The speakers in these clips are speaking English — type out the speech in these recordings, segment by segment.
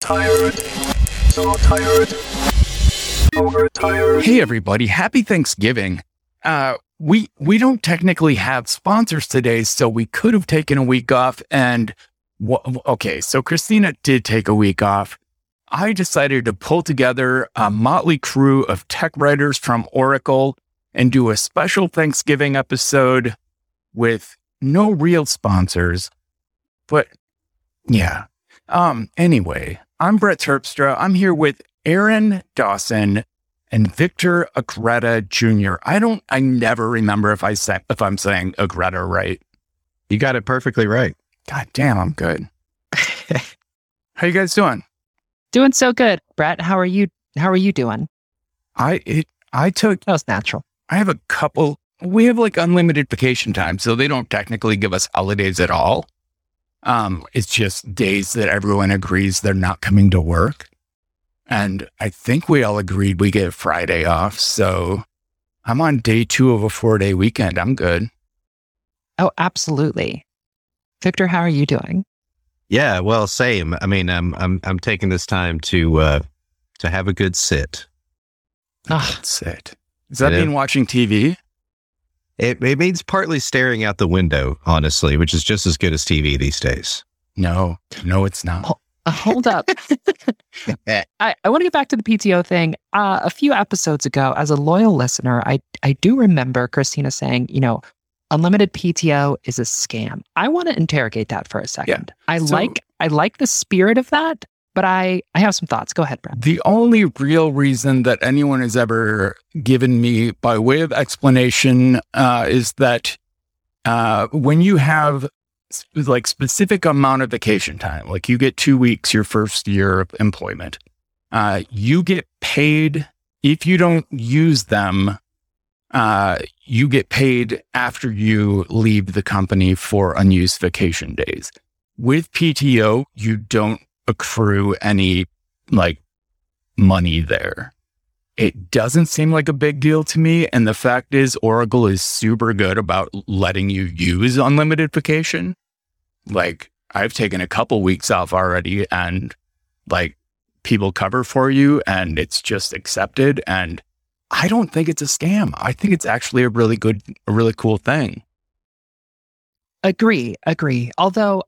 Tired. So tired. Overtired. Hey everybody, happy Thanksgiving. Uh we we don't technically have sponsors today, so we could have taken a week off and wha- okay, so Christina did take a week off. I decided to pull together a motley crew of tech writers from Oracle and do a special Thanksgiving episode with no real sponsors. But yeah. Um anyway, I'm Brett Terpstra. I'm here with Aaron Dawson and Victor Agreda Jr. I don't I never remember if I say if I'm saying Agreda right. You got it perfectly right. God damn, I'm good. How you guys doing? Doing so good, Brett. How are you? How are you doing? I it, I took That was natural. I have a couple we have like unlimited vacation time, so they don't technically give us holidays at all. Um, it's just days that everyone agrees they're not coming to work. And I think we all agreed we get Friday off. So I'm on day two of a four day weekend. I'm good. Oh, absolutely. Victor, how are you doing? Yeah, well, same. I mean, I'm I'm I'm taking this time to uh to have a good sit. Ah, That's it. Does that Yeah. mean watching TV? It it means partly staring out the window, honestly, which is just as good as TV these days. No, no, it's not. uh, hold up. I, I want to get back to the PTO thing. Uh, a few episodes ago, as a loyal listener, I, I do remember Christina saying, you know, unlimited PTO is a scam. I want to interrogate that for a second. I So- like I like the spirit of that, but I, I have some thoughts. Go ahead, Brad. The only real reason that anyone has ever given me by way of explanation uh, is that uh, when you have like specific amount of vacation time, like you get two weeks your first year of employment, uh, you get paid if you don't use them. Uh, you get paid after you leave the company for unused vacation days. With PTO, you don't accrue any like money there. It doesn't seem like a big deal to me. And the fact is, Oracle is super good about letting you use unlimited vacation. Like, I've taken a couple weeks off already, and like people cover for you, and it's just accepted. And I don't think it's a scam. I think it's actually a really good, a really cool thing. Agree, agree. Although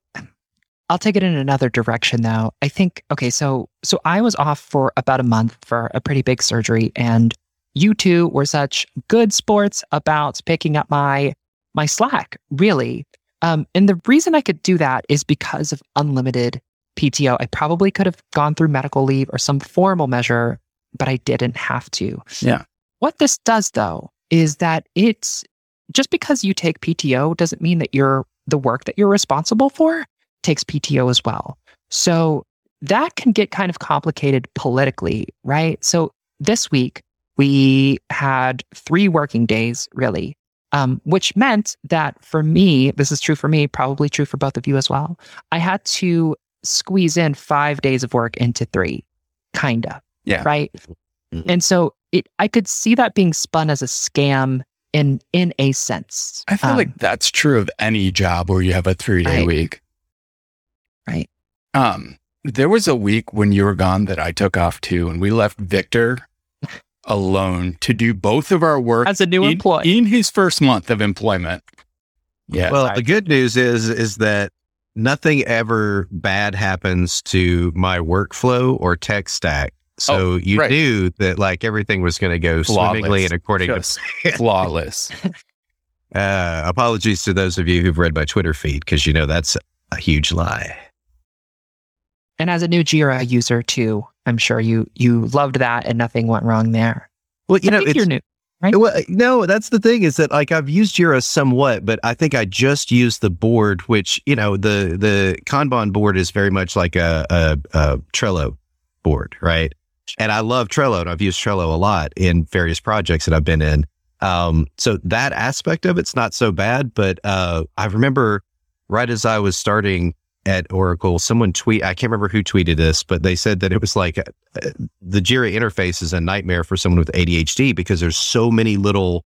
I'll take it in another direction though. I think okay, so so I was off for about a month for a pretty big surgery and you two were such good sports about picking up my my slack, really. Um, and the reason I could do that is because of unlimited PTO. I probably could have gone through medical leave or some formal measure, but I didn't have to. Yeah. What this does though is that it's just because you take PTO doesn't mean that you're the work that you're responsible for takes PTO as well. So that can get kind of complicated politically, right? So this week we had three working days, really, um, which meant that for me, this is true for me, probably true for both of you as well. I had to squeeze in five days of work into three, kind of. Yeah. Right. Mhm. And so it, I could see that being spun as a scam in in a sense. I feel Um, like that's true of any job where you have a three day Right. week. Right. Um, there was a week when you were gone that I took off too, and we left Victor alone to do both of our work as a new in, employee. in his first month of employment. Yeah. well, I- the good news is is that nothing ever bad happens to my workflow or tech stack. So Oh, you right. knew that like everything was going to go swimmingly and according just flawless. Uh, apologies to those of you who've read my Twitter feed because you know that's a huge lie. And as a new Jira user too, I'm sure you you loved that and nothing went wrong there. Well, you I know, you're new. right? Well, no, that's the thing is that like I've used Jira somewhat, but I think I just used the board, which you know the the Kanban board is very much like a, a, a Trello board, right? And I love Trello, and I've used Trello a lot in various projects that I've been in. Um, so that aspect of it's not so bad, but uh, I remember right as I was starting at Oracle, someone tweet I can't remember who tweeted this, but they said that it was like uh, the Jira interface is a nightmare for someone with ADHD because there's so many little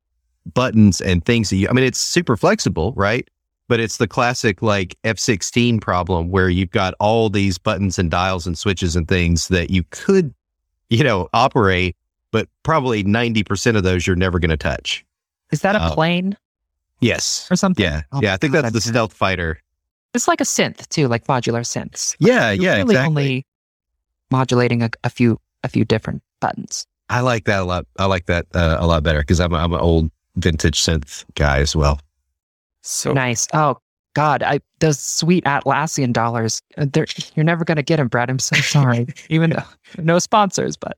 buttons and things that you I mean it's super flexible, right? but it's the classic like F16 problem where you've got all these buttons and dials and switches and things that you could, you know, operate, but probably 90% of those you're never going to touch. Is that a Uh, plane Yes. or something? Yeah. Oh yeah. I think God, that's the stealth fighter. It's like a synth too, like modular synths. Yeah. You're Yeah. really Exactly. only modulating a, a few a few different buttons. I like that a lot. I like that uh, a lot better because I'm, a- I'm an old vintage synth guy as well. So Nice. Oh God, I those sweet Atlassian dollars. uh, They're, you're never gonna get them, Brad. I'm so sorry. Even though no sponsors, but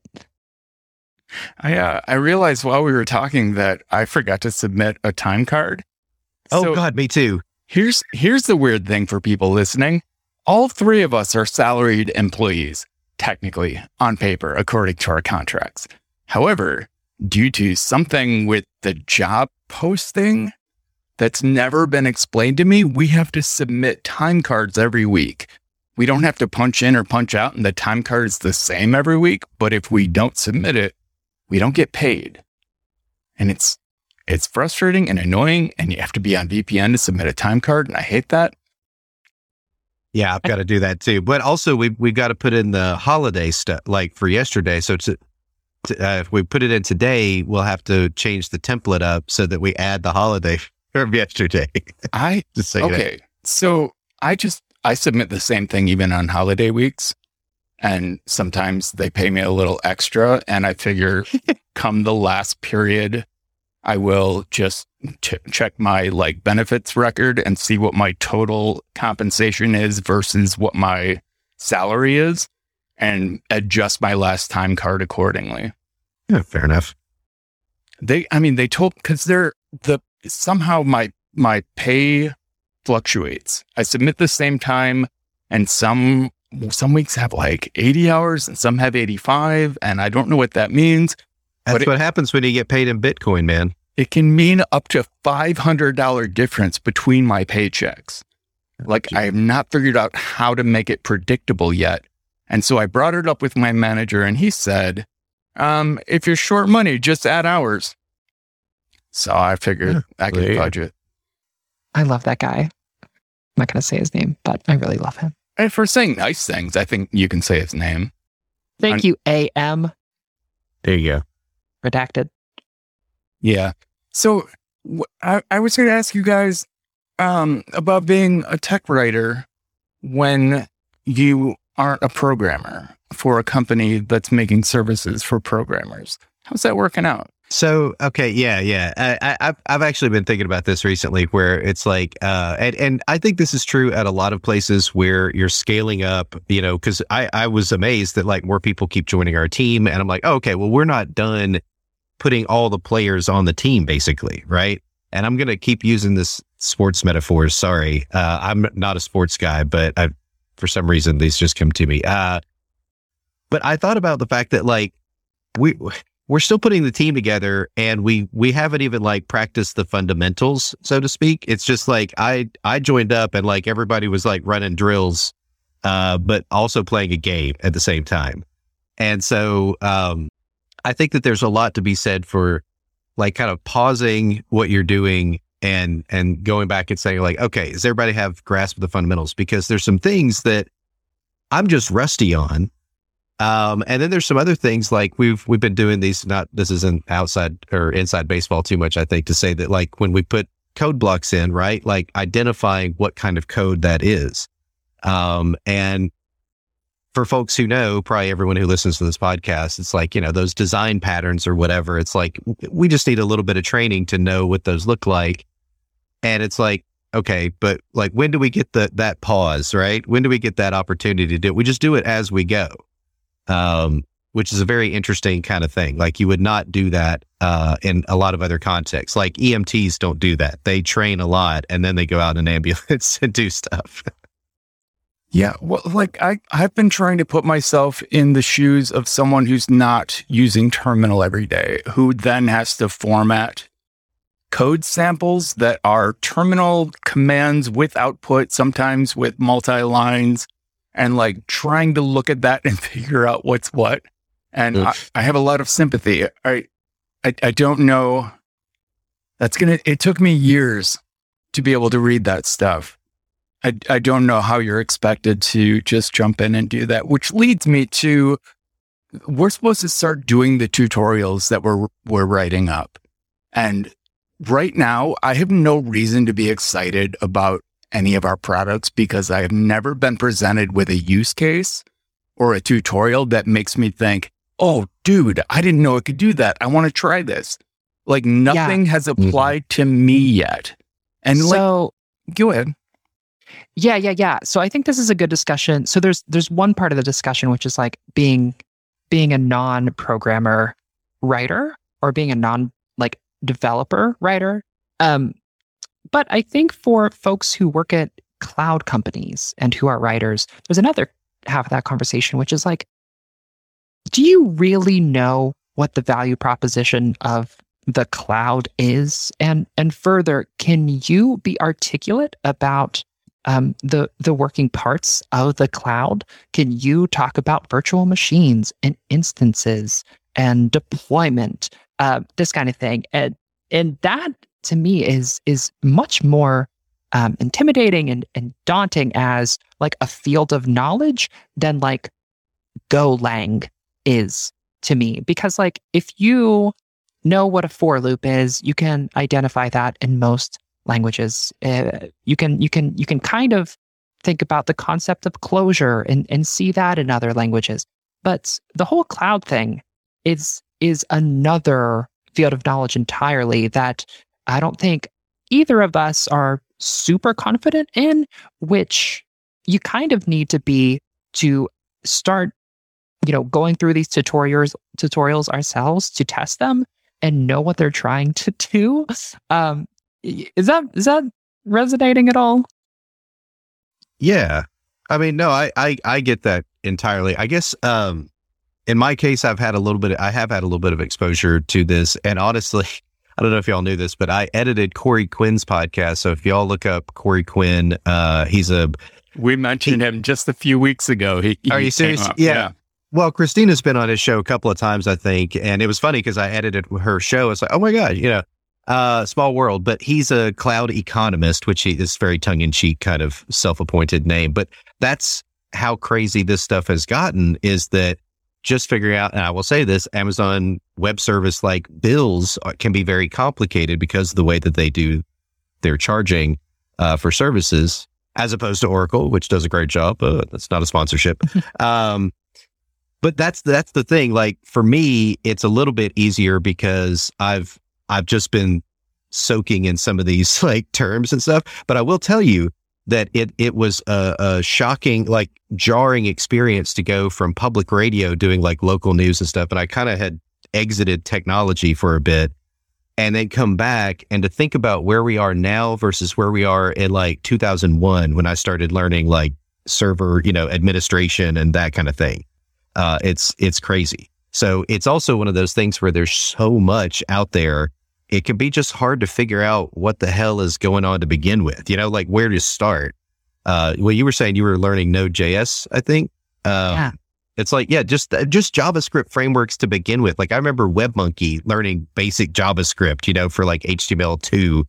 I uh, I realized while we were talking that I forgot to submit a time card. Oh So God, me too. Here's here's the weird thing for people listening. All three of us are salaried employees, technically, on paper, according to our contracts. However, due to something with the job posting that's never been explained to me, we have to submit time cards every week. We don't have to punch in or punch out, and the time card is the same every week. But if we don't submit it, we don't get paid. And it's it's frustrating and annoying, and you have to be on VPN to submit a time card, and I hate that. Yeah, I've got to do that too. But also, we we got to put in the holiday stuff, like for yesterday. So to, to, uh, if we put it in today, we'll have to change the template up so that we add the holiday from yesterday. I Just so you know. okay, so I just I submit the same thing even on holiday weeks, and sometimes they pay me a little extra, and I figure come the last period, I will just ch- check my like benefits record and see what my total compensation is versus what my salary is, and adjust my last time card accordingly. Yeah, fair enough. They, I mean, they told because they're the somehow my my pay fluctuates. I submit the same time, and some some weeks have like eighty hours, and some have eighty five, and I don't know what that means. That's it- what happens when you get paid in Bitcoin, man. It can mean up to five hundred dollar difference between my paychecks. Like I have not figured out how to make it predictable yet, and so I brought it up with my manager, and he said, um, "If you're short money, just add hours." So I figured Yeah, I there could you budget. I love that guy. I'm not gonna say his name, but I really love him. And for saying nice things, I think you can say his name. Thank I'm- you, AM There you go. Redacted. Yeah. So wh- I, I was going to ask you guys um, about being a tech writer when you aren't a programmer for a company that's making services for programmers. How's that working out? So okay, yeah, yeah. I, I, I've I've actually been thinking about this recently, where it's like, uh, and and I think this is true at a lot of places where you're scaling up. You know, because I I was amazed that like more people keep joining our team, and I'm like, oh, okay, well, we're not done putting all the players on the team, basically, right? And I'm gonna keep using this sports metaphors. Sorry, uh, I'm not a sports guy, but I, for some reason, these just come to me. Uh, but I thought about the fact that like we we're still putting the team together and we we haven't even like practiced the fundamentals so to speak it's just like i i joined up and like everybody was like running drills uh but also playing a game at the same time and so um i think that there's a lot to be said for like kind of pausing what you're doing and and going back and saying like okay does everybody have grasp of the fundamentals because there's some things that i'm just rusty on um, and then there's some other things like we've we've been doing these. Not this isn't outside or inside baseball too much. I think to say that like when we put code blocks in, right, like identifying what kind of code that is. Um, and for folks who know, probably everyone who listens to this podcast, it's like you know those design patterns or whatever. It's like we just need a little bit of training to know what those look like. And it's like okay, but like when do we get the that pause, right? When do we get that opportunity to do it? We just do it as we go um, which is a very interesting kind of thing. Like you would not do that uh, in a lot of other contexts. Like EMTs don't do that. They train a lot and then they go out in an ambulance and do stuff. Yeah, well, like I, I've been trying to put myself in the shoes of someone who's not using terminal every day, who then has to format code samples that are terminal commands with output, sometimes with multi lines, and like trying to look at that and figure out what's what. And I, I have a lot of sympathy. I, I, I don't know. That's gonna. It took me years to be able to read that stuff. I, I don't know how you're expected to just jump in and do that, which leads me to we're supposed to start doing the tutorials that we're we're writing up. And right now, I have no reason to be excited about any of our products because I have never been presented with a use case or a tutorial that makes me think, "Oh, dude, I didn't know it could do that. I want to try this." Like nothing has mm-hmm. applied to me yet. And like, so go ahead. Yeah, yeah, yeah. So I think this is a good discussion. So there's there's one part of the discussion which is like being being a non-programmer writer or being a non like developer writer. Um but I think for folks who work at cloud companies and who are writers, there's another half of that conversation which is like do you really know what the value proposition of the cloud is and and further can you be articulate about um, the the working parts of the cloud. Can you talk about virtual machines and instances and deployment, uh, this kind of thing? And and that to me is is much more um, intimidating and, and daunting as like a field of knowledge than like Golang is to me. Because like if you know what a for loop is, you can identify that in most languages. Uh, you can you can you can kind of think about the concept of closure and and see that in other languages. But the whole cloud thing is is another field of knowledge entirely that I don't think either of us are super confident in, which you kind of need to be to start, you know, going through these tutorials tutorials ourselves to test them and know what they're trying to do. Um, is that is that resonating at all? Yeah. I mean, no, I, I, I get that entirely. I guess, um, in my case, I've had a little bit, I have had a little bit of exposure to this. And honestly, I don't know if y'all knew this, but I edited Corey Quinn's podcast. So if y'all look up Corey Quinn, uh, he's a, we mentioned he, him just a few weeks ago. He, are you serious? Yeah. yeah. Well, Christina's been on his show a couple of times, I think. And it was funny because I edited her show. It's like, oh my God, you know, uh, small world, but he's a cloud economist, which is very tongue in cheek kind of self appointed name. But that's how crazy this stuff has gotten is that just figuring out, and I will say this Amazon web service like bills can be very complicated because of the way that they do their charging uh, for services, as opposed to Oracle, which does a great job. Uh, that's not a sponsorship. um, but that's that's the thing. Like for me, it's a little bit easier because I've I've just been soaking in some of these like terms and stuff. But I will tell you that it it was a, a, shocking, like jarring experience to go from public radio doing like local news and stuff. And I kind of had exited technology for a bit and then come back and to think about where we are now versus where we are in like 2001 when I started learning like server, you know, administration and that kind of thing. Uh, it's it's crazy. So it's also one of those things where there's so much out there it can be just hard to figure out what the hell is going on to begin with. You know, like where to start. Uh, well, you were saying you were learning Node.js, I think. Uh, yeah. It's like, yeah, just uh, just JavaScript frameworks to begin with. Like I remember WebMonkey learning basic JavaScript, you know, for like HTML2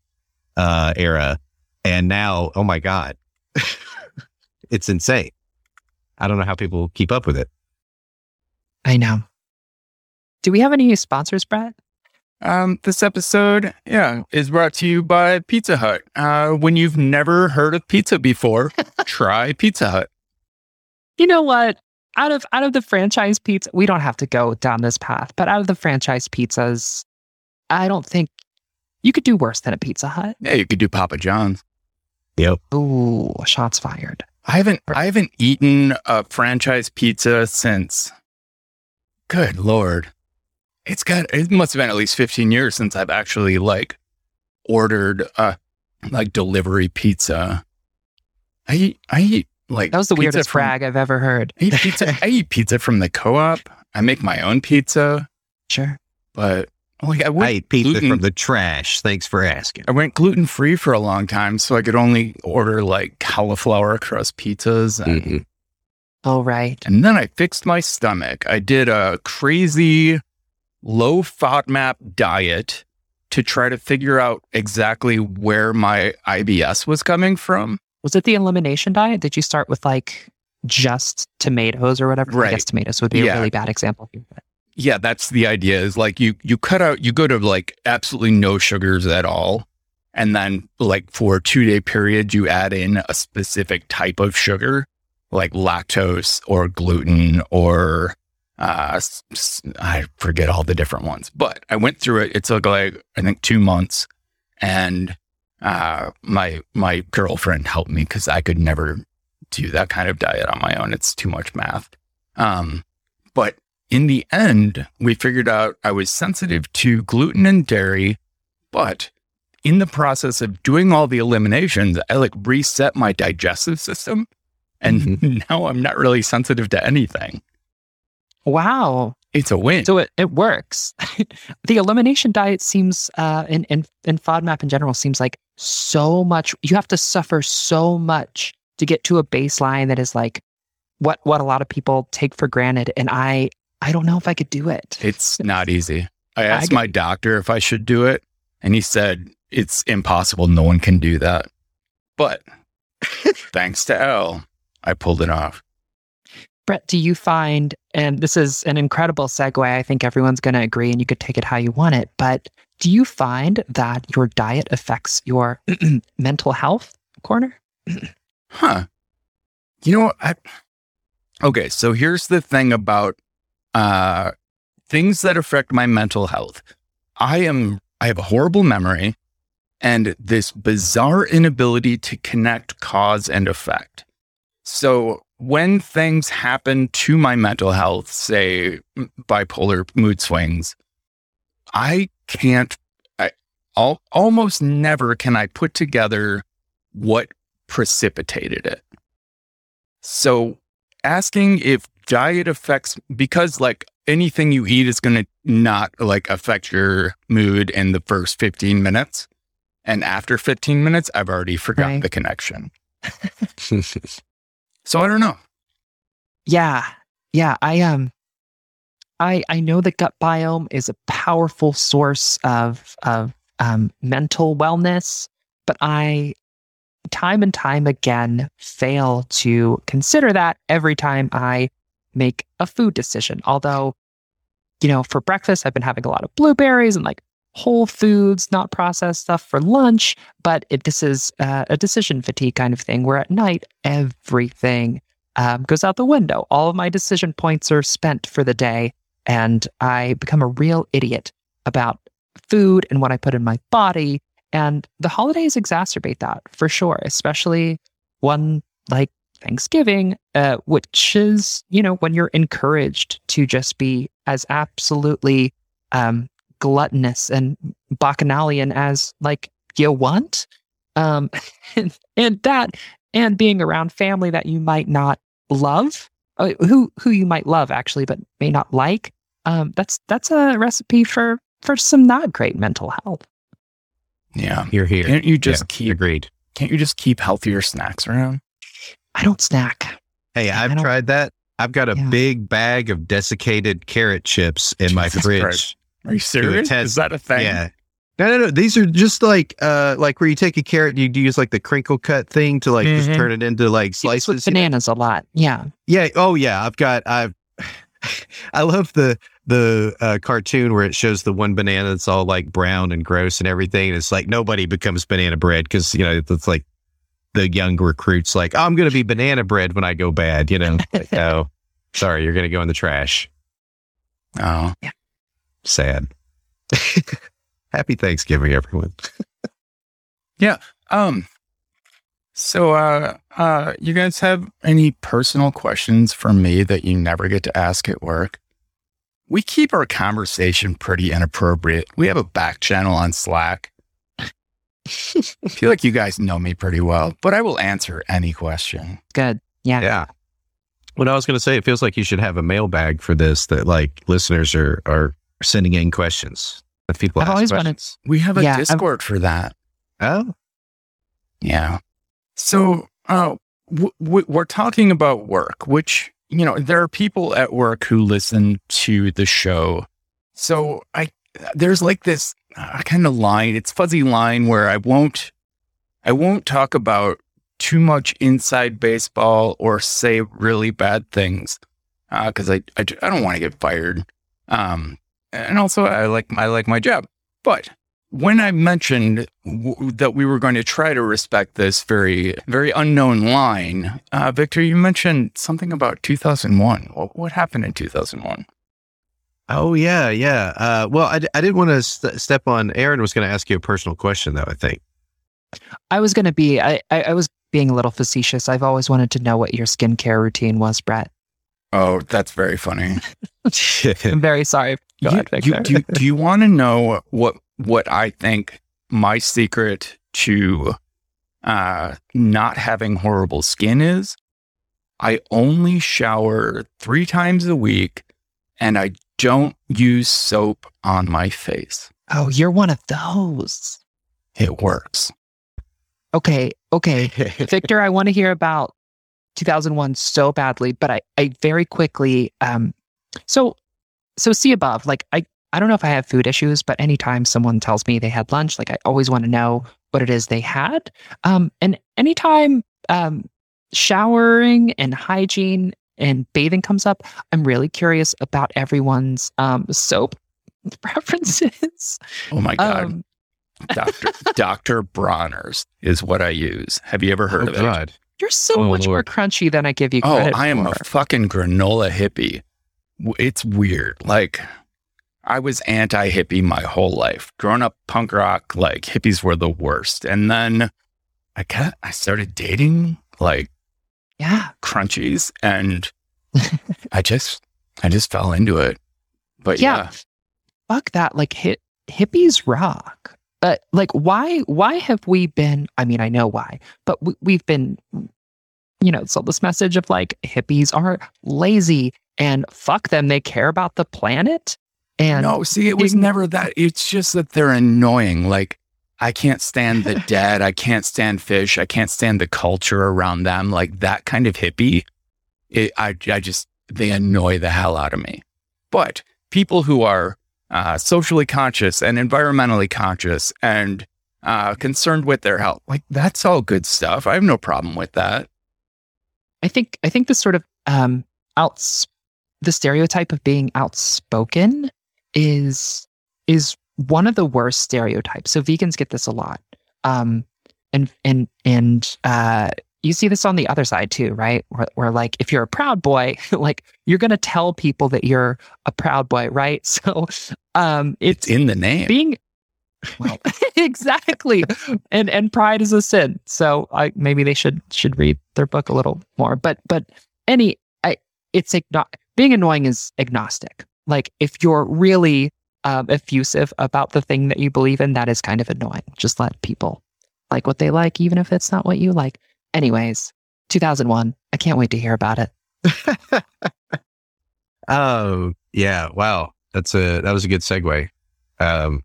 uh, era. And now, oh my God, it's insane. I don't know how people keep up with it. I know. Do we have any sponsors, Brett? Um, this episode, yeah, is brought to you by Pizza Hut. Uh, when you've never heard of pizza before, try Pizza Hut. You know what? Out of out of the franchise pizza, we don't have to go down this path, but out of the franchise pizzas, I don't think you could do worse than a Pizza Hut. Yeah, you could do Papa John's. Yep. Ooh, shots fired. I haven't I haven't eaten a franchise pizza since. Good lord it's got it must have been at least 15 years since I've actually like ordered uh like delivery pizza. I eat I eat like That was the weirdest from, frag I've ever heard. I eat pizza I eat pizza from the co-op. I make my own pizza. Sure. But like I, I eat pizza gluten, from the trash. Thanks for asking. I went gluten free for a long time, so I could only order like cauliflower crust pizzas. And, mm-hmm. Oh right. And then I fixed my stomach. I did a crazy low FODMAP diet to try to figure out exactly where my IBS was coming from. Was it the elimination diet? Did you start with like just tomatoes or whatever? I guess tomatoes would be Yeah. a really bad example Yeah, that's the idea is like you you cut out you go to like absolutely no sugars at all. And then like for a two day period you add in a specific type of sugar, like lactose or gluten or uh I forget all the different ones. But I went through it. It took like I think two months and uh my my girlfriend helped me because I could never do that kind of diet on my own. It's too much math. Um but in the end, we figured out I was sensitive to gluten and dairy, but in the process of doing all the eliminations, I like reset my digestive system. And now I'm not really sensitive to anything. Wow. It's a win. So it, it works. the elimination diet seems, uh, and, and, and FODMAP in general seems like so much, you have to suffer so much to get to a baseline that is like what, what a lot of people take for granted. And I, I don't know if I could do it. it's not easy. I asked get- my doctor if I should do it, and he said it's impossible. No one can do that. But thanks to L, I pulled it off. Brett, do you find, and this is an incredible segue, I think everyone's going to agree and you could take it how you want it, but do you find that your diet affects your mental health corner? Huh. You know? I, okay, so here's the thing about uh, things that affect my mental health. I am I have a horrible memory and this bizarre inability to connect cause and effect. So when things happen to my mental health, say bipolar mood swings, I can't I al- almost never can I put together what precipitated it. So asking if diet affects because like anything you eat is going to not like affect your mood in the first 15 minutes and after 15 minutes I've already forgotten Right. the connection. So I don't know. Yeah. Yeah. I um I I know the gut biome is a powerful source of of um mental wellness, but I time and time again fail to consider that every time I make a food decision. Although, you know, for breakfast I've been having a lot of blueberries and like whole foods, not processed stuff for lunch, but it, this is uh, a decision fatigue kind of thing where at night everything um, goes out the window. All of my decision points are spent for the day, and I become a real idiot about food and what I put in my body. And the holidays exacerbate that for sure, especially one like Thanksgiving, uh, which is, you know, when you're encouraged to just be as absolutely um, gluttonous and bacchanalian as like you want. Um, and, and that, and being around family that you might not love, uh, who who you might love actually, but may not like. Um, that's that's a recipe for for some not great mental health. Yeah. you're here. Can't you just Yeah, keep agreed. can't you just keep healthier snacks around? I don't snack. Hey, I I've tried that. I've got a Yeah. big bag of desiccated carrot chips in my Jesus fridge. Christ. Are you serious? test- Is that a thing? Yeah. No, no, no. These are just like, uh, like where you take a carrot, and you use like the crinkle cut thing to like just Mhm. turn it into like It's with slices. you know? bananas a lot. Yeah. Yeah. Oh, yeah. I've got. I've. I love the the uh, cartoon where it shows the one banana that's all like brown and gross and everything. And it's like nobody becomes banana bread because you know it's like the young recruits like oh, I'm going to be banana bread when I go bad. You know. like, oh, sorry, you're going to go in the trash. Oh. Sad. Happy Thanksgiving, everyone. Yeah. Um so uh uh you guys have any personal questions for me that you never get to ask at work? We keep our conversation pretty inappropriate. We have a back channel on Slack. I feel like you guys know me pretty well, but I will answer any question. Good. Yeah. Yeah. What I was going to say, it feels like you should have a mailbag for this that like listeners are are sending in questions. That people I've ask always wanted- questions. We have a Yeah, I'm- Discord for that. Oh, Yeah. So, uh, w- w- we're talking about work, which, you know, there are people at work who listen to the show. So I, there's like this a kind of line. It's fuzzy line where I won't I won't talk about too much inside baseball or say really bad things because I, I I don't want to get fired. Um, and also I like I like my job, but when I mentioned w- that we were going to try to respect this very, very unknown line, uh, Victor, you mentioned something about 2001. What, what happened in 2001? Oh yeah, yeah. Uh, well, I, I didn't want to st- step on. Aaron was going to ask you a personal question, though. I think. I was going to be, I, I, I was being a little facetious. I've always wanted to know what your skincare routine was, Brett. Oh, that's very funny. I'm very sorry. You- you- do, you- do you want to know what what I think my secret to uh, not having horrible skin is? I only shower three times a week, and I don't use soap on my face. oh, you're one of those. It works. Okay, okay. Victor, I want to hear about 2001 so badly, but I, I very quickly, um, so, so see above, like I, I don't know if I have food issues, but anytime someone tells me they had lunch, like I always want to know what it is they had. Um, and anytime, um, showering and hygiene and bathing comes up, I'm really curious about everyone's, um, soap preferences. Oh my god, Um, Doctor Doctor Bronner's is what I use. Have you ever heard oh of it? You're so Oh, much more crunchy than I give you credit. Oh, I am for. a fucking granola hippie. It's weird. Like, I was anti hippie my whole life. Growing up punk rock, like hippies were the worst. And then I got, I started dating like yeah. crunchies, and I just, I just fell into it. But yeah, Yeah. fuck that like hit hippies rock but like why why have we been i mean i know why but we, we've been you know sold this message of like hippies are lazy and fuck them they care about the planet and no, see, it was never that. It's just that they're annoying. Like, I can't stand the dead. I can't stand fish. I can't stand the culture around them. Like that kind of hippie, it, I, I just, they annoy the hell out of me. But people who are uh, socially conscious and environmentally conscious and uh, concerned with their health, like that's all good stuff. I have no problem with that. i think i think the sort of um outs the stereotype of being outspoken is is one of the worst stereotypes. So vegans get this a lot. Um and and and uh you see this on the other side too right? Where, where like if you're a proud boy like you're gonna tell people that you're a proud boy right? So um It's it's in the name. being well. exactly. And and pride is a sin. So i maybe they should should read their book a little more. But but any i it's agno- being annoying is agnostic. Like if you're really um, effusive about the thing that you believe in that is kind of annoying. Just let people like what they like even if it's not what you like. Anyways 2001 i can't wait to hear about it. Oh yeah, wow. That's a that was a good segue um,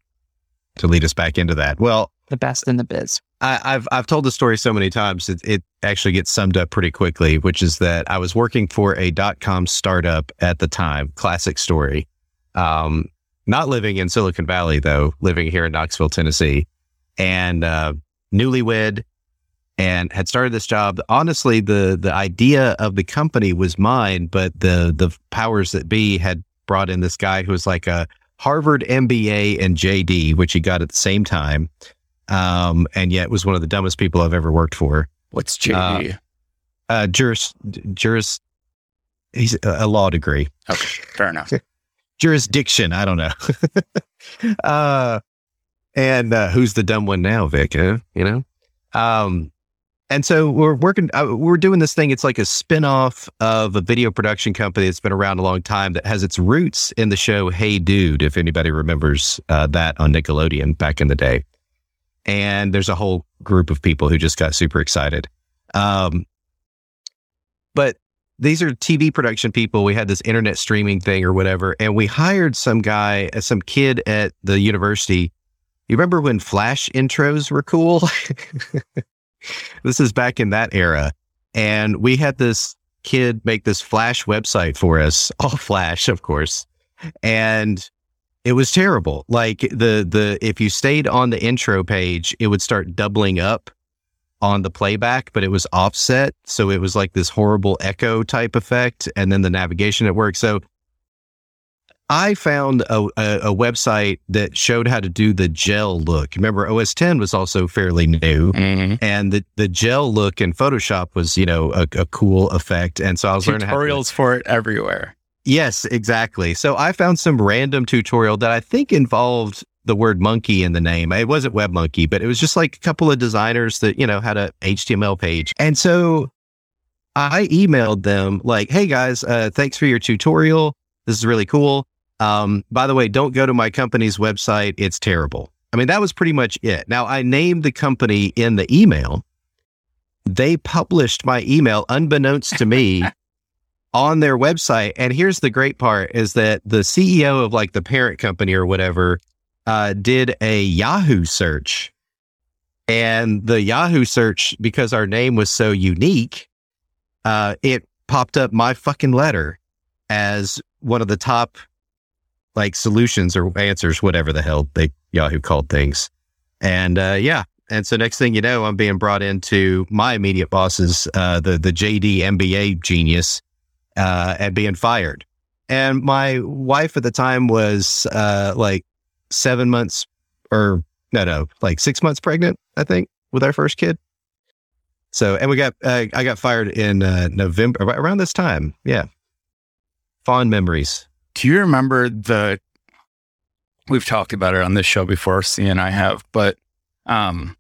to lead us back into that. Well, the best in the biz I, I've I've told the story so many times it, it actually gets summed up pretty quickly, which is that I was working for a dot com startup at the time. Classic story. Um, not living in Silicon Valley though, living here in Knoxville, Tennessee, and uh, newlywed, and had started this job. Honestly, the the idea of the company was mine, but the the powers that be had brought in this guy who was like a Harvard MBA and JD, which he got at the same time um, and yet was one of the dumbest people I've ever worked for. What's JD? Uh, juris, juris, he's a, a law degree, okay, fair enough. jurisdiction. I don't know. uh, and uh, who's the dumb one now, Vic? Huh? You know. Um, and so we're working. Uh, we're doing this thing. It's like a spin-off of a video production company that's been around a long time that has its roots in the show Hey Dude. If anybody remembers uh, that on Nickelodeon back in the day. And there's a whole group of people who just got super excited. Um, but these are TV production people. We had this internet streaming thing or whatever, and we hired some guy, uh, some kid at the university. You remember when Flash intros were cool? this is back in that era, and we had this kid make this Flash website for us, all Flash, of course, and It was terrible. Like the the if you stayed on the intro page, it would start doubling up on the playback, but it was offset, so it was like this horrible echo type effect, and then the navigation at work. So I found a, a, a website that showed how to do the gel look. Remember, OS 10 was also fairly new, mm-hmm. and the, the gel look in Photoshop was, you know, a, a cool effect. And so I was learning how to, Tutorials for it everywhere. Yes, exactly. So I found some random tutorial that I think involved the word monkey in the name. It wasn't WebMonkey, but it was just like a couple of designers that, you know, had a HTML page. And so I emailed them like, Hey guys, uh, thanks for your tutorial. This is really cool. Um, by the way, don't go to my company's website. It's terrible. I mean, that was pretty much it. Now I named the company in the email. They published my email unbeknownst to me on their website. And here's the great part is that the CEO of like the parent company or whatever uh, did a Yahoo search. And the Yahoo search, because our name was so unique, uh, it popped up my fucking letter as one of the top like solutions or answers, whatever the hell they Yahoo called things. And uh, yeah. And so next thing you know, I'm being brought into my immediate bosses, uh, the the JD MBA genius, uh, and being fired. And my wife at the time was uh, like seven months or no, no, like six months pregnant, I think, with our first kid. So, and we got, uh, I got fired in uh, November, around this time. Yeah. Fond memories. Do you remember the? We've talked about it on this show before, C and I have, but um,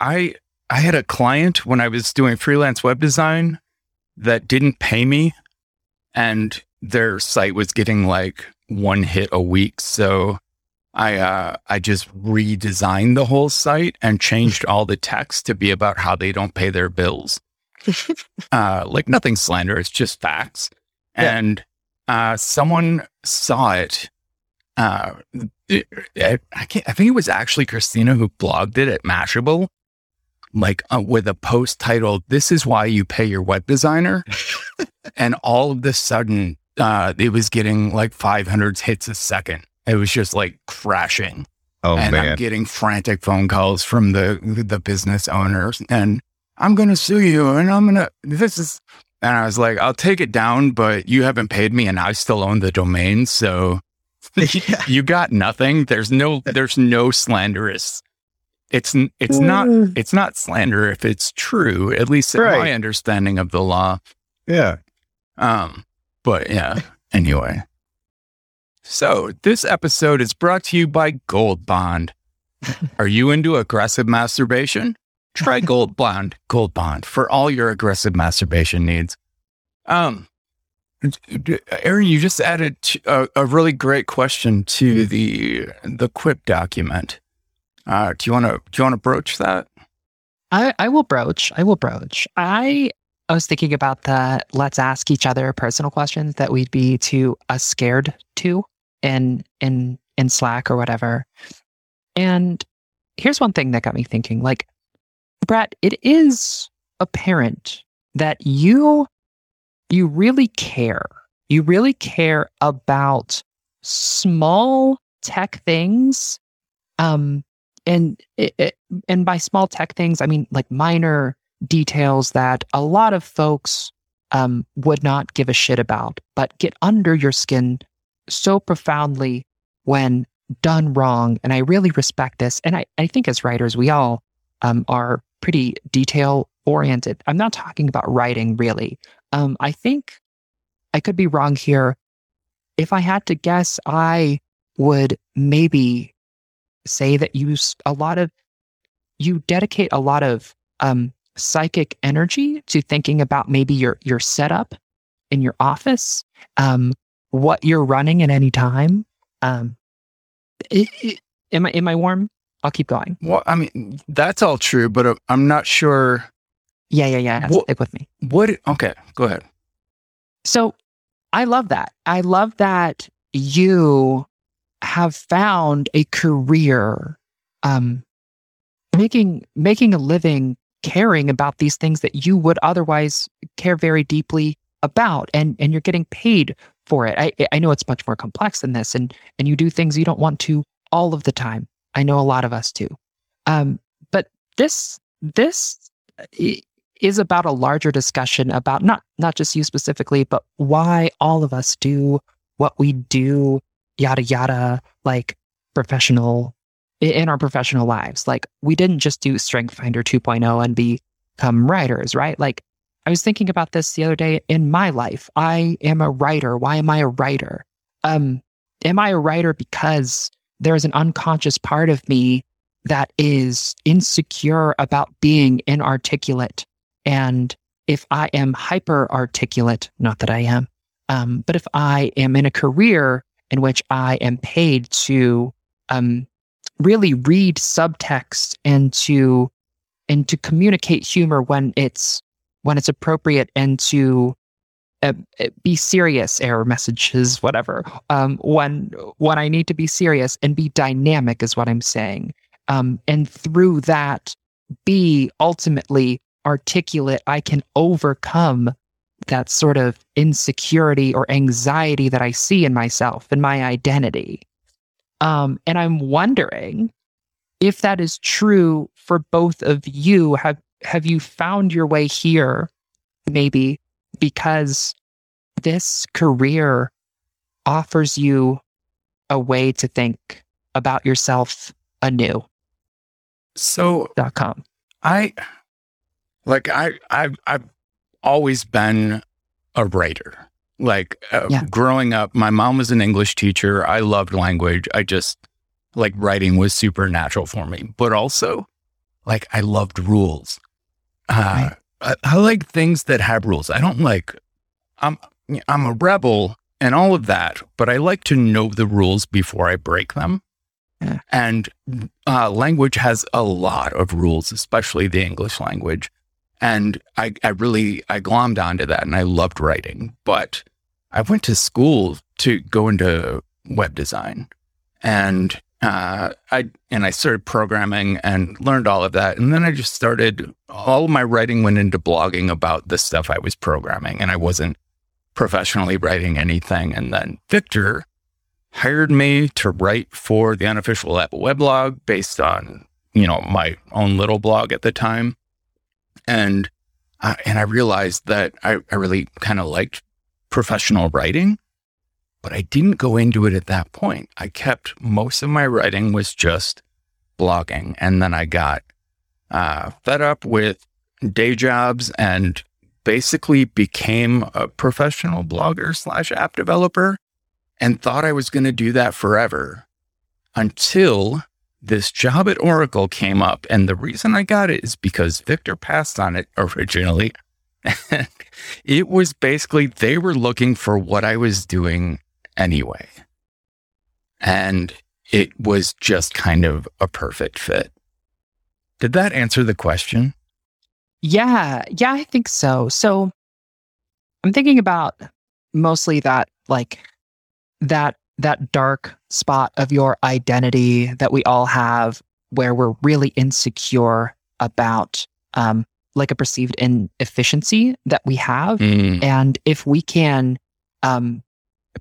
I I had a client when I was doing freelance web design that didn't pay me, and their site was getting like one hit a week. So I uh, I just redesigned the whole site and changed all the text to be about how they don't pay their bills. uh, like nothing slanderous, just facts. Yeah. And uh, someone saw it. Uh, it- it- I can't. I think it was actually Christina who blogged it at Mashable, like uh, with a post titled "This is why you pay your web designer," and all of the sudden, uh, it was getting like 500 hits a second. It was just like crashing Oh and I'm getting frantic phone calls from the the business owners, and I'm gonna sue you, and I'm gonna this is, and I was like, I'll take it down, but you haven't paid me, and I still own the domain, so yeah. you got nothing. There's no there's no slanderous. It's n- it's not it's not slander if it's true, at least in Right. my understanding of the law. Yeah. Um, but yeah, anyway. So this episode is brought to you by Gold Bond. Are you into aggressive masturbation? Try Gold Bond. Gold Bond for all your aggressive masturbation needs. Um, Aaron, you just added a, a really great question to the the Quip document. Uh, do you want to do you want to broach that? I, I will broach. I will broach. I I was thinking about the let's ask each other personal questions that we'd be too uh, scared to in in in Slack or whatever. And here's one thing that got me thinking. Like, Brett, it is apparent that you you really care. You really care about small tech things um and it, it, and by small tech things i mean like minor details that a lot of folks um, would not give a shit about but get under your skin so profoundly when done wrong. And i really respect this. And i, I think as writers we all um, are pretty detail oriented i'm not talking about writing really. Um, i think i could be wrong here. If i had to guess i would maybe say that you a lot of you dedicate a lot of um, psychic energy to thinking about maybe your your setup in your office, um, what you're running at any time. Um, i- i- am I am I warm? I'll keep going. Well, I mean that's all true, but uh, I'm not sure Yeah, yeah, yeah. Wha- Stick with me. what. Okay, go ahead. So I love that. I love that you have found a career um making making a living caring about these things that you would otherwise care very deeply about and and you're getting paid for it. I I know it's much more complex than this, and and you do things you don't want to all of the time. I know a lot of us do. Um, but this this is about a larger discussion about not not just you specifically, but why all of us do what we do, yada yada, like professional in our professional lives. Like we didn't just do Strength Finder 2.0 and become writers, right? Like I was thinking about this the other day in my life. I am a writer. Why am I a writer? Um, am I a writer because there is an unconscious part of me that is insecure about being inarticulate. And if I am hyper articulate, not that I am, um, but if I am in a career in which I am paid to um, really read subtext and to and to communicate humor when it's when it's appropriate and to uh, be serious error messages whatever um, when when i need to be serious and be dynamic is what i'm saying. Um, and through that be ultimately articulate i can overcome that sort of insecurity or anxiety that i see in myself and my identity um, and i'm wondering if that is true for both of you have have you found your way here maybe because this career offers you a way to think about yourself anew so dot com. I like I I've I've always been a writer. Like uh, Yeah. growing up, my mom was an English teacher. I loved language. I just like writing was supernatural for me. But also, like I loved rules. Uh, I, I like things that have rules. I don't like. I'm I'm a rebel and all of that, but I like to know the rules before I break them. Yeah. And uh, language has a lot of rules, especially the English language. And I, I really, I glommed onto that and I loved writing. But I went to school to go into web design and uh, I, and I started programming and learned all of that. And then I just started, all of my writing went into blogging about the stuff I was programming and I wasn't professionally writing anything. And then Victor hired me to write for the unofficial Apple weblog based on, you know, my own little blog at the time. And uh, and I realized that I, I really kind of liked professional writing, but I didn't go into it at that point. I kept most of my writing was just blogging. And then I got uh, fed up with day jobs and basically became a professional blogger slash app developer and thought I was going to do that forever until this job at Oracle came up. And the reason I got it is because Victor passed on it originally. it was basically they were looking for what I was doing anyway. And it was just kind of a perfect fit. Did that answer the question? Yeah, yeah, I think so. So I'm thinking about mostly that like that that dark spot of your identity that we all have where we're really insecure about um like a perceived inefficiency that we have. Mm, and if we can um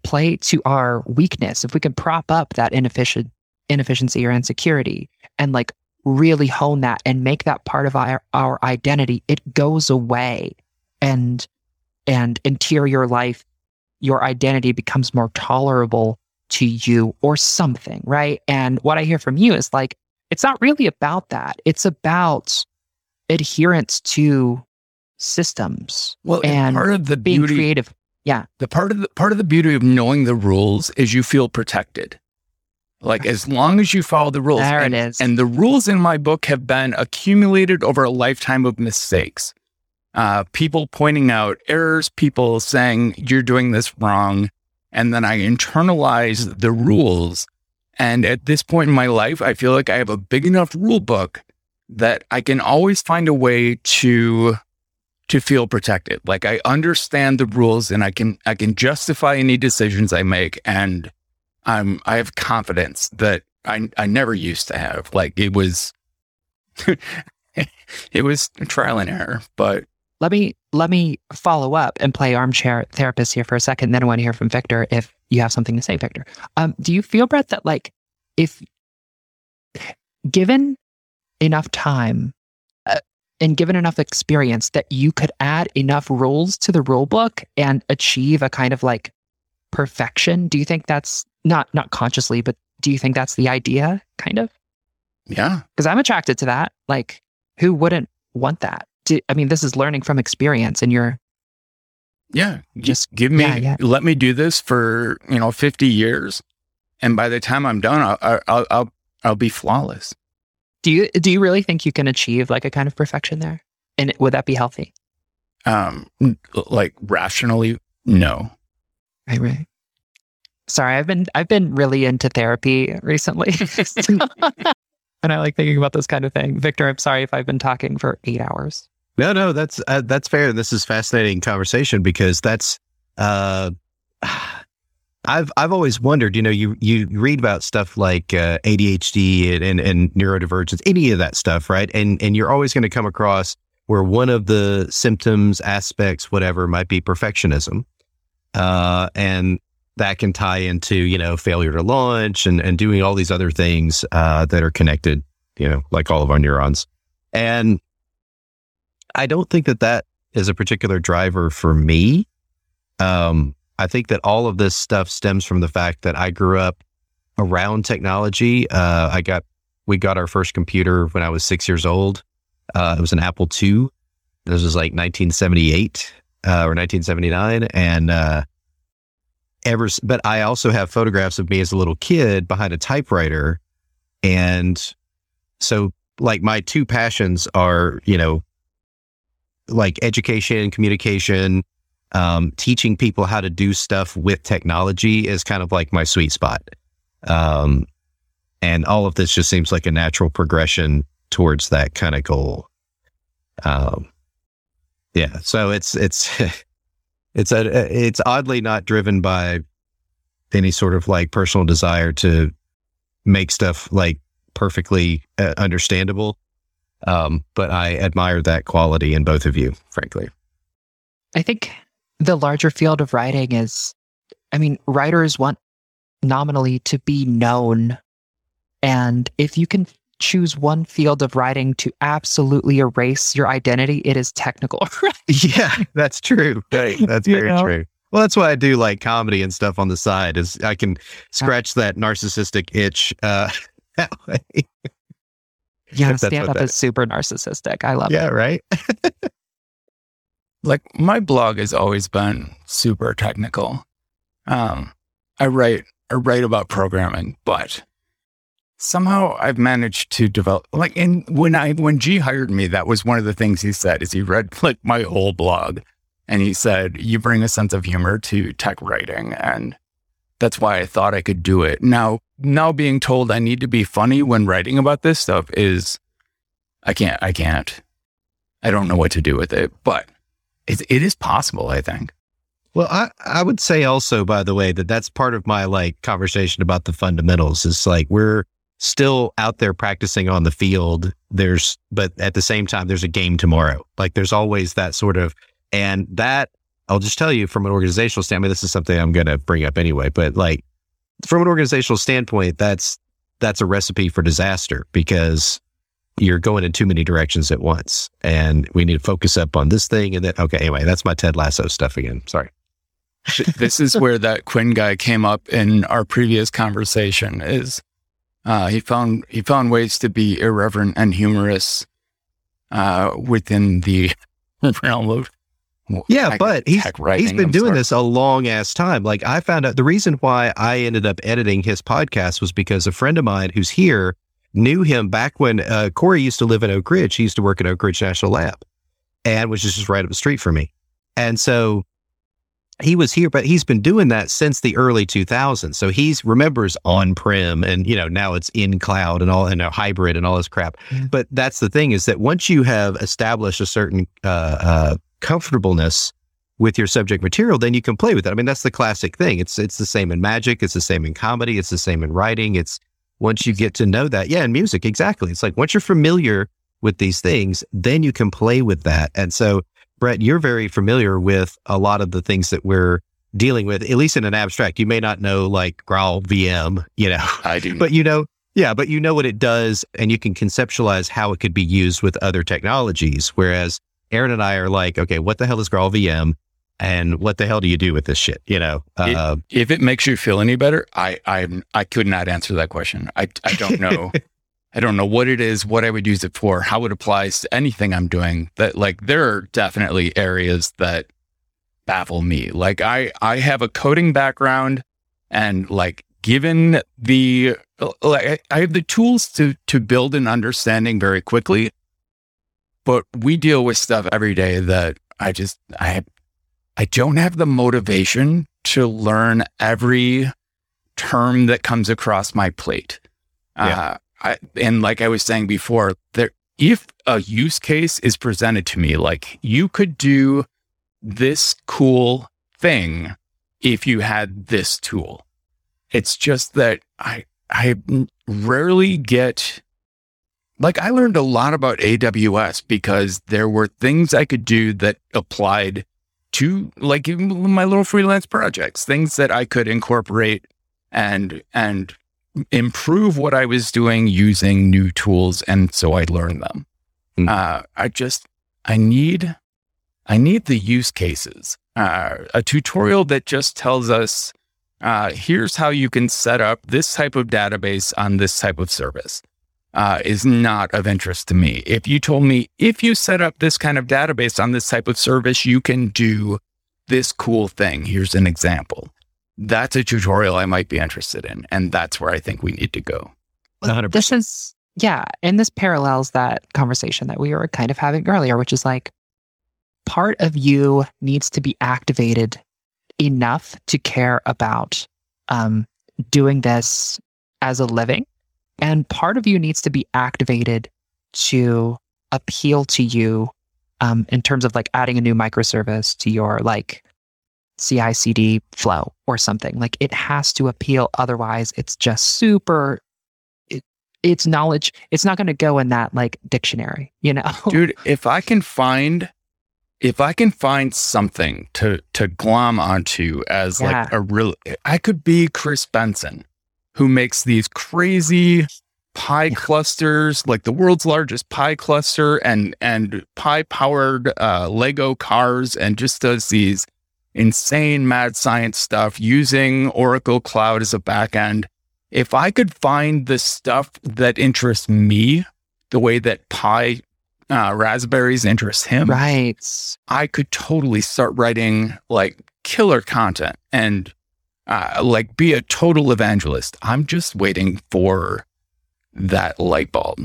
play to our weakness if we can prop up that inefficient inefficiency or insecurity and like really hone that and make that part of our, our identity it goes away and and interior life your identity becomes more tolerable to you or something right and what i hear from you is like it's not really about that it's about adherence to systems well, and part of the being beauty, creative Yeah. the part of the part of the beauty of knowing the rules is you feel protected. Like as long as you follow the rules. There it and, is. And the rules in my book have been accumulated over a lifetime of mistakes. Uh, people pointing out errors, people saying you're doing this wrong, and then I internalize the rules. And at this point in my life, I feel like I have a big enough rule book that I can always find a way to to feel protected. Like I understand the rules and I can I can justify any decisions I make and I'm I have confidence that I I never used to have. Like it was it was trial and error, but let me let me follow up and play armchair therapist here for a second. Then I want to hear from Victor if you have something to say, Victor. Um, do you feel, Brett, that like if given enough time uh, and given enough experience that you could add enough rules to the rule book and achieve a kind of like perfection, do you think that's not not consciously, but do you think that's the idea kind of? Yeah. Because I'm attracted to that. Like, who wouldn't want that? Do, I mean, this is learning from experience, and you're Yeah. Just- give me, yeah, yeah. let me do this for, you know, 50 years. And by the time I'm done, I'll, I'll, I'll, I'll be flawless. do you do you really think you can achieve like a kind of perfection there? And would that be healthy? Um, like rationally, no. Right, right. Sorry, I've been I've been really into therapy recently. and I like thinking about this kind of thing. Victor, I'm sorry if I've been talking for eight hours. No, no, that's uh, that's fair. This is fascinating conversation because that's uh, I've I've always wondered. You know, you you read about stuff like uh, ADHD and, and and neurodivergence, any of that stuff, right? And and you're always going to come across where one of the symptoms, aspects, whatever, might be perfectionism, uh, and that can tie into you know failure to launch and and doing all these other things uh, that are connected. You know, like all of our neurons, and I don't think that that is a particular driver for me. Um, I think that all of this stuff stems from the fact that I grew up around technology. Uh, I got we got our first computer when I was six years old. Uh, it was an Apple II. This was like 1978 uh, or 1979, and uh, ever. But I also have photographs of me as a little kid behind a typewriter, and so like my two passions are you know like education, communication, um, teaching people how to do stuff with technology is kind of like my sweet spot. Um, and all of this just seems like a natural progression towards that kind of goal. Um, yeah. So it's, it's, it's a, it's oddly not driven by any sort of like personal desire to make stuff like perfectly uh, understandable. Um, but I admire that quality in both of you, frankly. I think the larger field of writing is, I mean, writers want nominally to be known. And if you can choose one field of writing to absolutely erase your identity, it is technical. Yeah, that's true. That's You very know? true. Well, that's why I do like comedy and stuff on the side. Is I can scratch that narcissistic itch uh, that way. Yeah, stand up is super narcissistic. I love Yeah, it. Yeah, right. like my blog has always been super technical. Um, I write I write about programming, but somehow I've managed to develop like and when I when G hired me, that was one of the things he said is he read like my whole blog and he said, You bring a sense of humor to tech writing and that's why I thought I could do it. Now now being told I need to be funny when writing about this stuff is I can't I can't. I don't know what to do with it, but it, it is possible, I think. Well, I, I would say also, by the way, that that's part of my like conversation about the fundamentals. Is like we're still out there practicing on the field. There's, but at the same time, there's a game tomorrow. Like there's always that sort of, and that I'll just tell you from an organizational standpoint. This is something I'm going to bring up anyway, but like from an organizational standpoint, that's that's a recipe for disaster because you're going in too many directions at once, and we need to focus up on this thing and then. Okay, anyway, that's my Ted Lasso stuff again. Sorry. This is where that Quinn guy came up in our previous conversation. Is uh, he found he found ways to be irreverent and humorous uh, within the realm of Yeah, but he's he's been doing this a long ass time. Like I found out the reason why I ended up editing his podcast was because a friend of mine who's here knew him back when uh, Corey used to live in Oak Ridge. He used to work at Oak Ridge National Lab, and which is just right up the street from me. And so he was here, but he's been doing that since the early 2000s. So he's remembers on prem, and you know now it's in cloud and all and a hybrid and all this crap. Yeah. But that's the thing is that once you have established a certain uh, uh, comfortableness with your subject material, then you can play with it. I mean, that's the classic thing. It's it's the same in magic. It's the same in comedy. It's the same in writing. It's once you get to know that, yeah, in music, exactly. It's like once you're familiar with these things, then you can play with that. And so Brett, you're very familiar with a lot of the things that we're dealing with, at least in an abstract. You may not know like Graal VM, you know, I do. but you know, yeah, but you know what it does and you can conceptualize how it could be used with other technologies. Whereas Aaron and I are like, okay, what the hell is Graal VM? And what the hell do you do with this shit? You know, uh, if it makes you feel any better, I I I could not answer that question. I I don't know. I don't know what it is, what I would use it for, how it applies to anything I'm doing. That like there are definitely areas that baffle me. Like I I have a coding background and like given the like I have the tools to to build an understanding very quickly. But we deal with stuff every day that I just I I don't have the motivation to learn every term that comes across my plate. Yeah. Uh, I, and like I was saying before, there if a use case is presented to me, like you could do this cool thing if you had this tool. It's just that I I rarely get like I learned a lot about AWS because there were things I could do that applied to like my little freelance projects, things that I could incorporate and and improve what I was doing using new tools, and so I learned them. Mm. Uh, I just I need I need the use cases. Uh, a tutorial that just tells us uh, here's how you can set up this type of database on this type of service. Uh, is not of interest to me. If you told me if you set up this kind of database on this type of service, you can do this cool thing. Here's an example that's a tutorial I might be interested in. And that's where I think we need to go. 100%. This is, yeah. And this parallels that conversation that we were kind of having earlier, which is like part of you needs to be activated enough to care about um, doing this as a living. And part of you needs to be activated to appeal to you um, in terms of like adding a new microservice to your like CI CD flow or something. Like it has to appeal. Otherwise, it's just super. It, it's knowledge. It's not going to go in that like dictionary, you know? Dude, if I can find if I can find something to to glom onto as Yeah. like a real I could be Chris Benson who makes these crazy pi clusters like the world's largest pi cluster and and pi powered uh, lego cars and just does these insane mad science stuff using oracle cloud as a backend if i could find the stuff that interests me the way that pie uh, raspberries interest him right. I could totally start writing like killer content and uh, like be a total evangelist. I'm just waiting for that light bulb.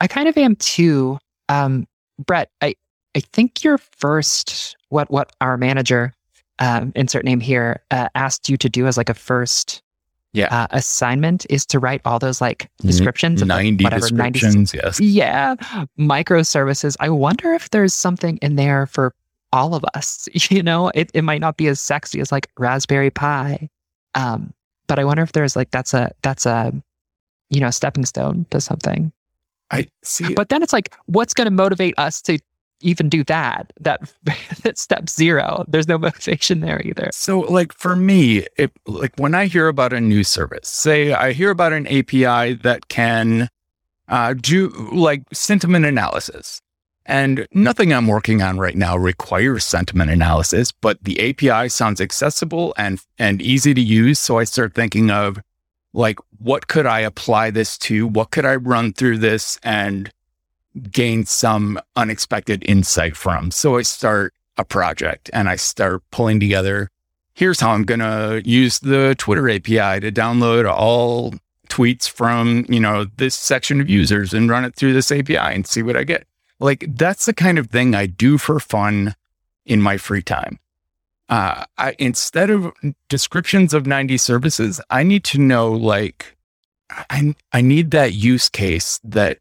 I kind of am too. Um, Brett, I, I think your first, what, what our manager, um, insert name here, uh, asked you to do as like a first Yeah. uh, assignment is to write all those like descriptions of like, 90 whatever, 90 descriptions, yes. Yeah, microservices. I wonder if there's something in there for all of us. You know, it, it might not be as sexy as like Raspberry Pi, um, but I wonder if there's like that's a that's a you know stepping stone to something. I see. But then it's like, what's going to motivate us to even do that? That that step zero. There's no motivation there either. So, like for me, it, like when I hear about a new service, say I hear about an API that can uh, do like sentiment analysis, and nothing I'm working on right now requires sentiment analysis, but the API sounds accessible and and easy to use. So I start thinking of like, what could I apply this to? What could I run through this and gain some unexpected insight from? So I start a project and I start pulling together. Here's how I'm going to use the Twitter API to download all tweets from, you know, this section of users and run it through this API and see what I get. Like that's the kind of thing I do for fun in my free time. Uh, I, instead of descriptions of 90 services, I need to know like, I, I need that use case that,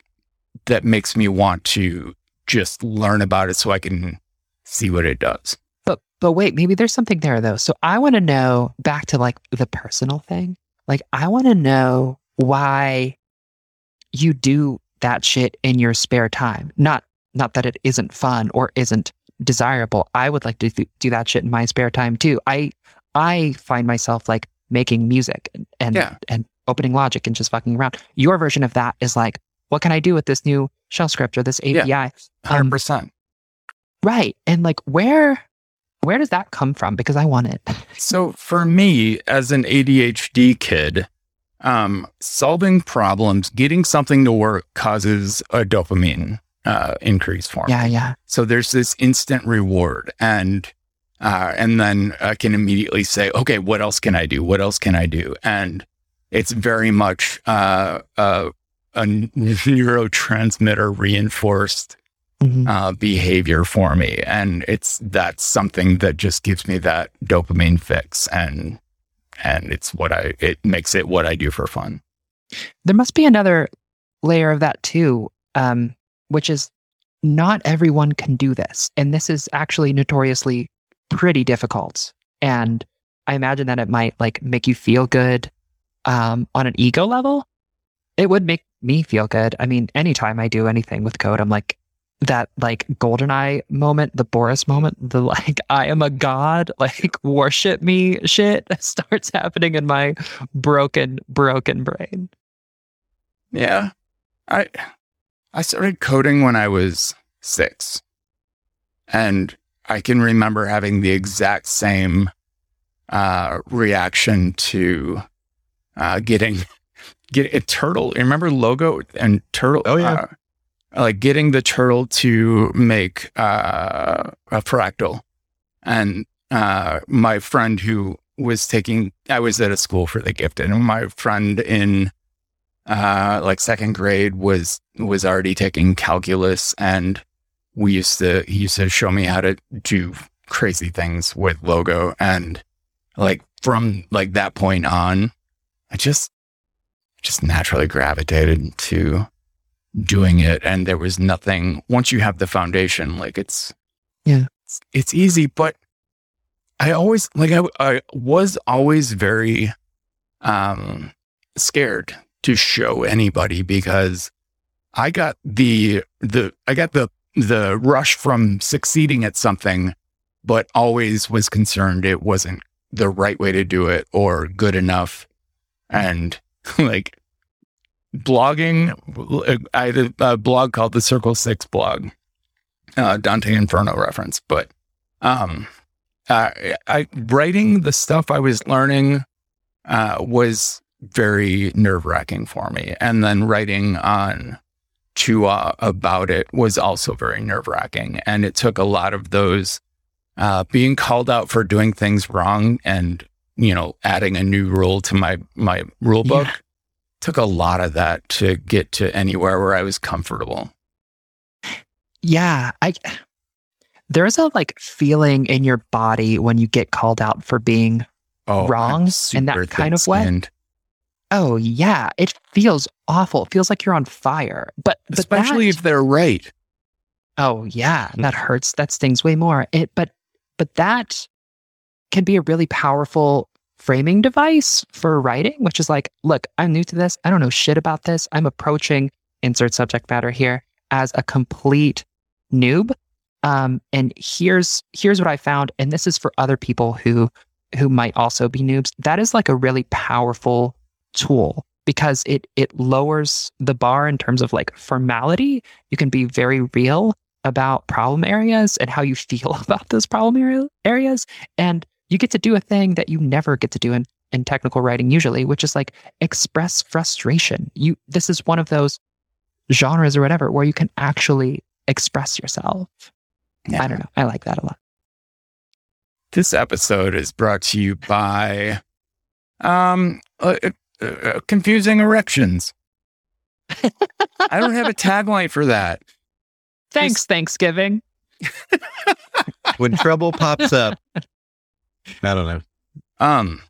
that makes me want to just learn about it so I can see what it does. But but wait, maybe there's something there though. So I want to know back to like the personal thing. Like I want to know why you do that shit in your spare time. Not not that it isn't fun or isn't desirable. I would like to th- do that shit in my spare time too. I I find myself like making music and and, Yeah. and opening Logic and just fucking around. Your version of that is like, what can I do with this new shell script or this API? Yeah. Um, Hundred percent. Right. And like where where does that come from? Because I want it. So for me, as an ADHD kid, um, solving problems, getting something to work causes a dopamine uh, increase for me. Yeah, yeah. So there's this instant reward, and uh, and then I can immediately say, okay, what else can I do? What else can I do? And it's very much uh, uh, a neurotransmitter reinforced Mhm. uh, behavior for me, and it's that's something that just gives me that dopamine fix, and and it's what I it makes it what I do for fun. There must be another layer of that too, um, which is not everyone can do this. And this is actually notoriously pretty difficult. And I imagine that it might like make you feel good um, on an ego level. It would make me feel good. I mean, anytime I do anything with code, I'm like, that like goldeneye moment, the Boris moment, the like I am a god, like worship me shit starts happening in my broken, broken brain. Yeah. I I started coding when I was 6. And I can remember having the exact same uh reaction to uh getting get a turtle. Remember logo and turtle Oh, yeah. uh, like getting the turtle to make uh a fractal. And uh my friend who was taking I was at a school for the gifted and my friend in uh like second grade was was already taking calculus and we used to he used to show me how to do crazy things with logo and like from like that point on i just just naturally gravitated to doing it and there was nothing once you have the foundation like it's Yeah. it's, it's easy but i always like I, I was always very um scared to show anybody because I got the the I got the the rush from succeeding at something, but always was concerned it wasn't the right way to do it or good enough. And like blogging, I had a, blog called the Circle Six blog, uh, Dante Inferno reference, but um, uh, I writing the stuff I was learning uh, was very nerve wracking for me. And then writing on TUAW about it was also very nerve wracking. And it took a lot of those uh, being called out for doing things wrong and, you know, adding a new rule to my, my rule book. Yeah. Took a lot of that to get to anywhere where I was comfortable. Yeah, I there's a like feeling in your body when you get called out for being Oh, Wrong in that kind of way? oh yeah, it feels awful. It feels like you're on fire. But, but Especially that- if they're right. Oh yeah, hmm. that hurts. That stings way more. It but but that can be a really powerful framing device for writing, which is like, look, I'm new to this. I don't know shit about this. I'm approaching insert subject matter here as a complete noob. Um, and here's here's what I found, and this is for other people who who might also be noobs. That is like a really powerful tool because it it lowers the bar in terms of like formality. You can be very real about problem areas and how you feel about those problem area, areas. And you get to do a thing that you never get to do in, in technical writing usually, which is like express frustration. You this is one of those genres or whatever where you can actually express yourself. I don't know. I like that a lot. This episode is brought to you by um uh, uh, uh, confusing erections. I don't have a tagline for that. Thanks, Thanksgiving. when trouble pops up. I don't know. Um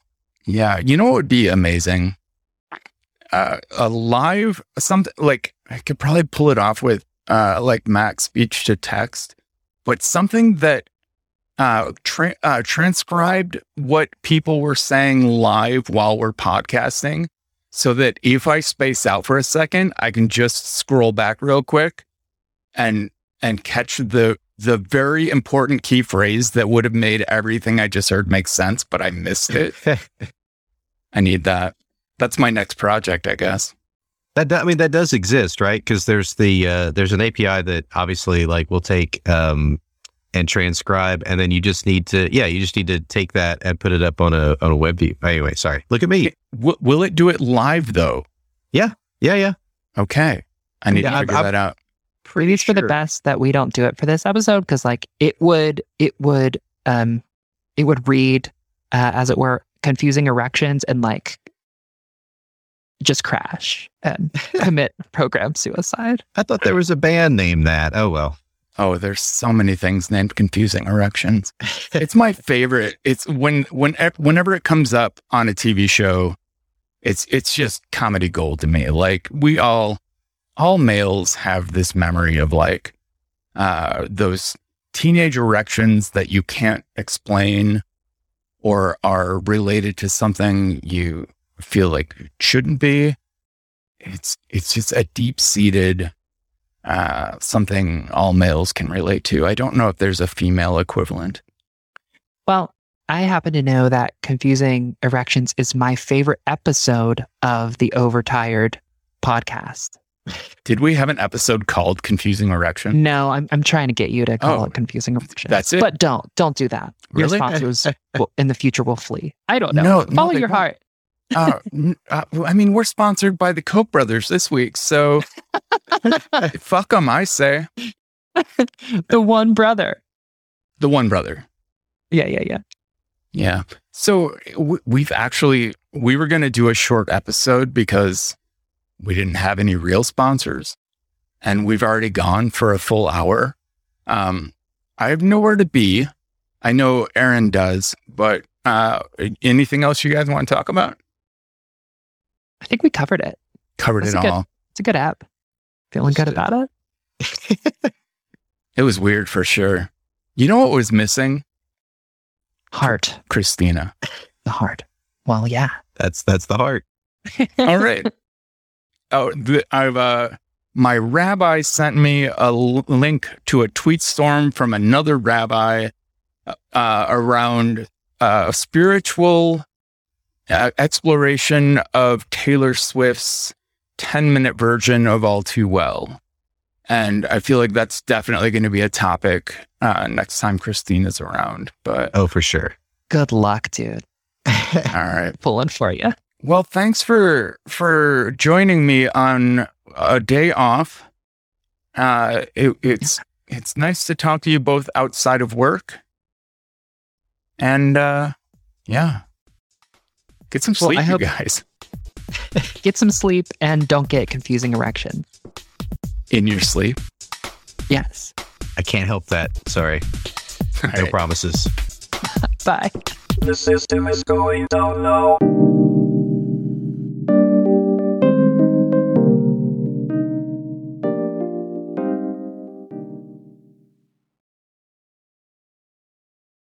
yeah, you know what would be amazing? Uh, a live something like I could probably pull it off with uh like Mac speech to text, but something that uh, tra- uh transcribed what people were saying live while we're podcasting so that if I space out for a second, I can just scroll back real quick and and catch the the very important key phrase that would have made everything I just heard make sense, but I missed it. I need that. That's my next project, I guess. That I mean that does exist, right? Because there's the uh, there's an API that obviously like will take um, and transcribe, and then you just need to yeah you just need to take that and put it up on a on a web view. Anyway, sorry. Look at me. W- will it do it live though? Yeah, yeah. Yeah. Okay. I need Yeah, to figure I've- that out. Pretty for the best that we don't do it for this episode because like it would it would um it would read uh, as it were confusing erections and like just crash and commit program suicide. I thought there was a band named that. Oh well. Oh, there's so many things named confusing erections. it's my favorite. It's when when whenever it comes up on a TV show, it's it's just comedy gold to me. Like we all all males have this memory of like uh those teenage erections that you can't explain or are related to something you feel like shouldn't be. It's it's just a deep-seated uh, something all males can relate to. I don't know if there's a female equivalent. Well, I happen to know that confusing erections is my favorite episode of the Overtired podcast. Did we have an episode called Confusing Erection? No, I'm I'm trying to get you to call Oh, it confusing Erection." that's it? But don't don't do that. Really? Your sponsors will, in the future will flee. I don't know. No, no, Follow they your won't. heart. Uh, uh, I mean, we're sponsored by the Koch brothers this week, so fuck them, I say. The one brother. The one brother. Yeah, yeah, yeah. Yeah. So w- we've actually, we were going to do a short episode because we didn't have any real sponsors and we've already gone for a full hour. Um, I have nowhere to be. I know Aaron does, but uh, anything else you guys want to talk about? I think we covered it. Covered That's it a good- all. It's a good app. Feeling good about it? It was weird for sure. You know what was missing? Heart. Christina. The heart. Well, yeah. That's that's the heart. All right. Oh, the, I've uh, my rabbi sent me a l- link to a tweet storm from another rabbi uh, around uh, spiritual uh, exploration of Taylor Swift's 10 minute version of All Too Well. And I feel like that's definitely going to be a topic uh, next time Christine is around. But Oh, for sure. Good luck, dude. all right. Pulling for you. Well, thanks for for joining me on a day off. Uh, it, it's it's nice to talk to you both outside of work, and uh, yeah, get some Well, sleep, I you guys, Get some sleep and don't get confusing erections. in your sleep. Yes. I can't help that. Sorry. All No right. promises. Bye. The system is going down now.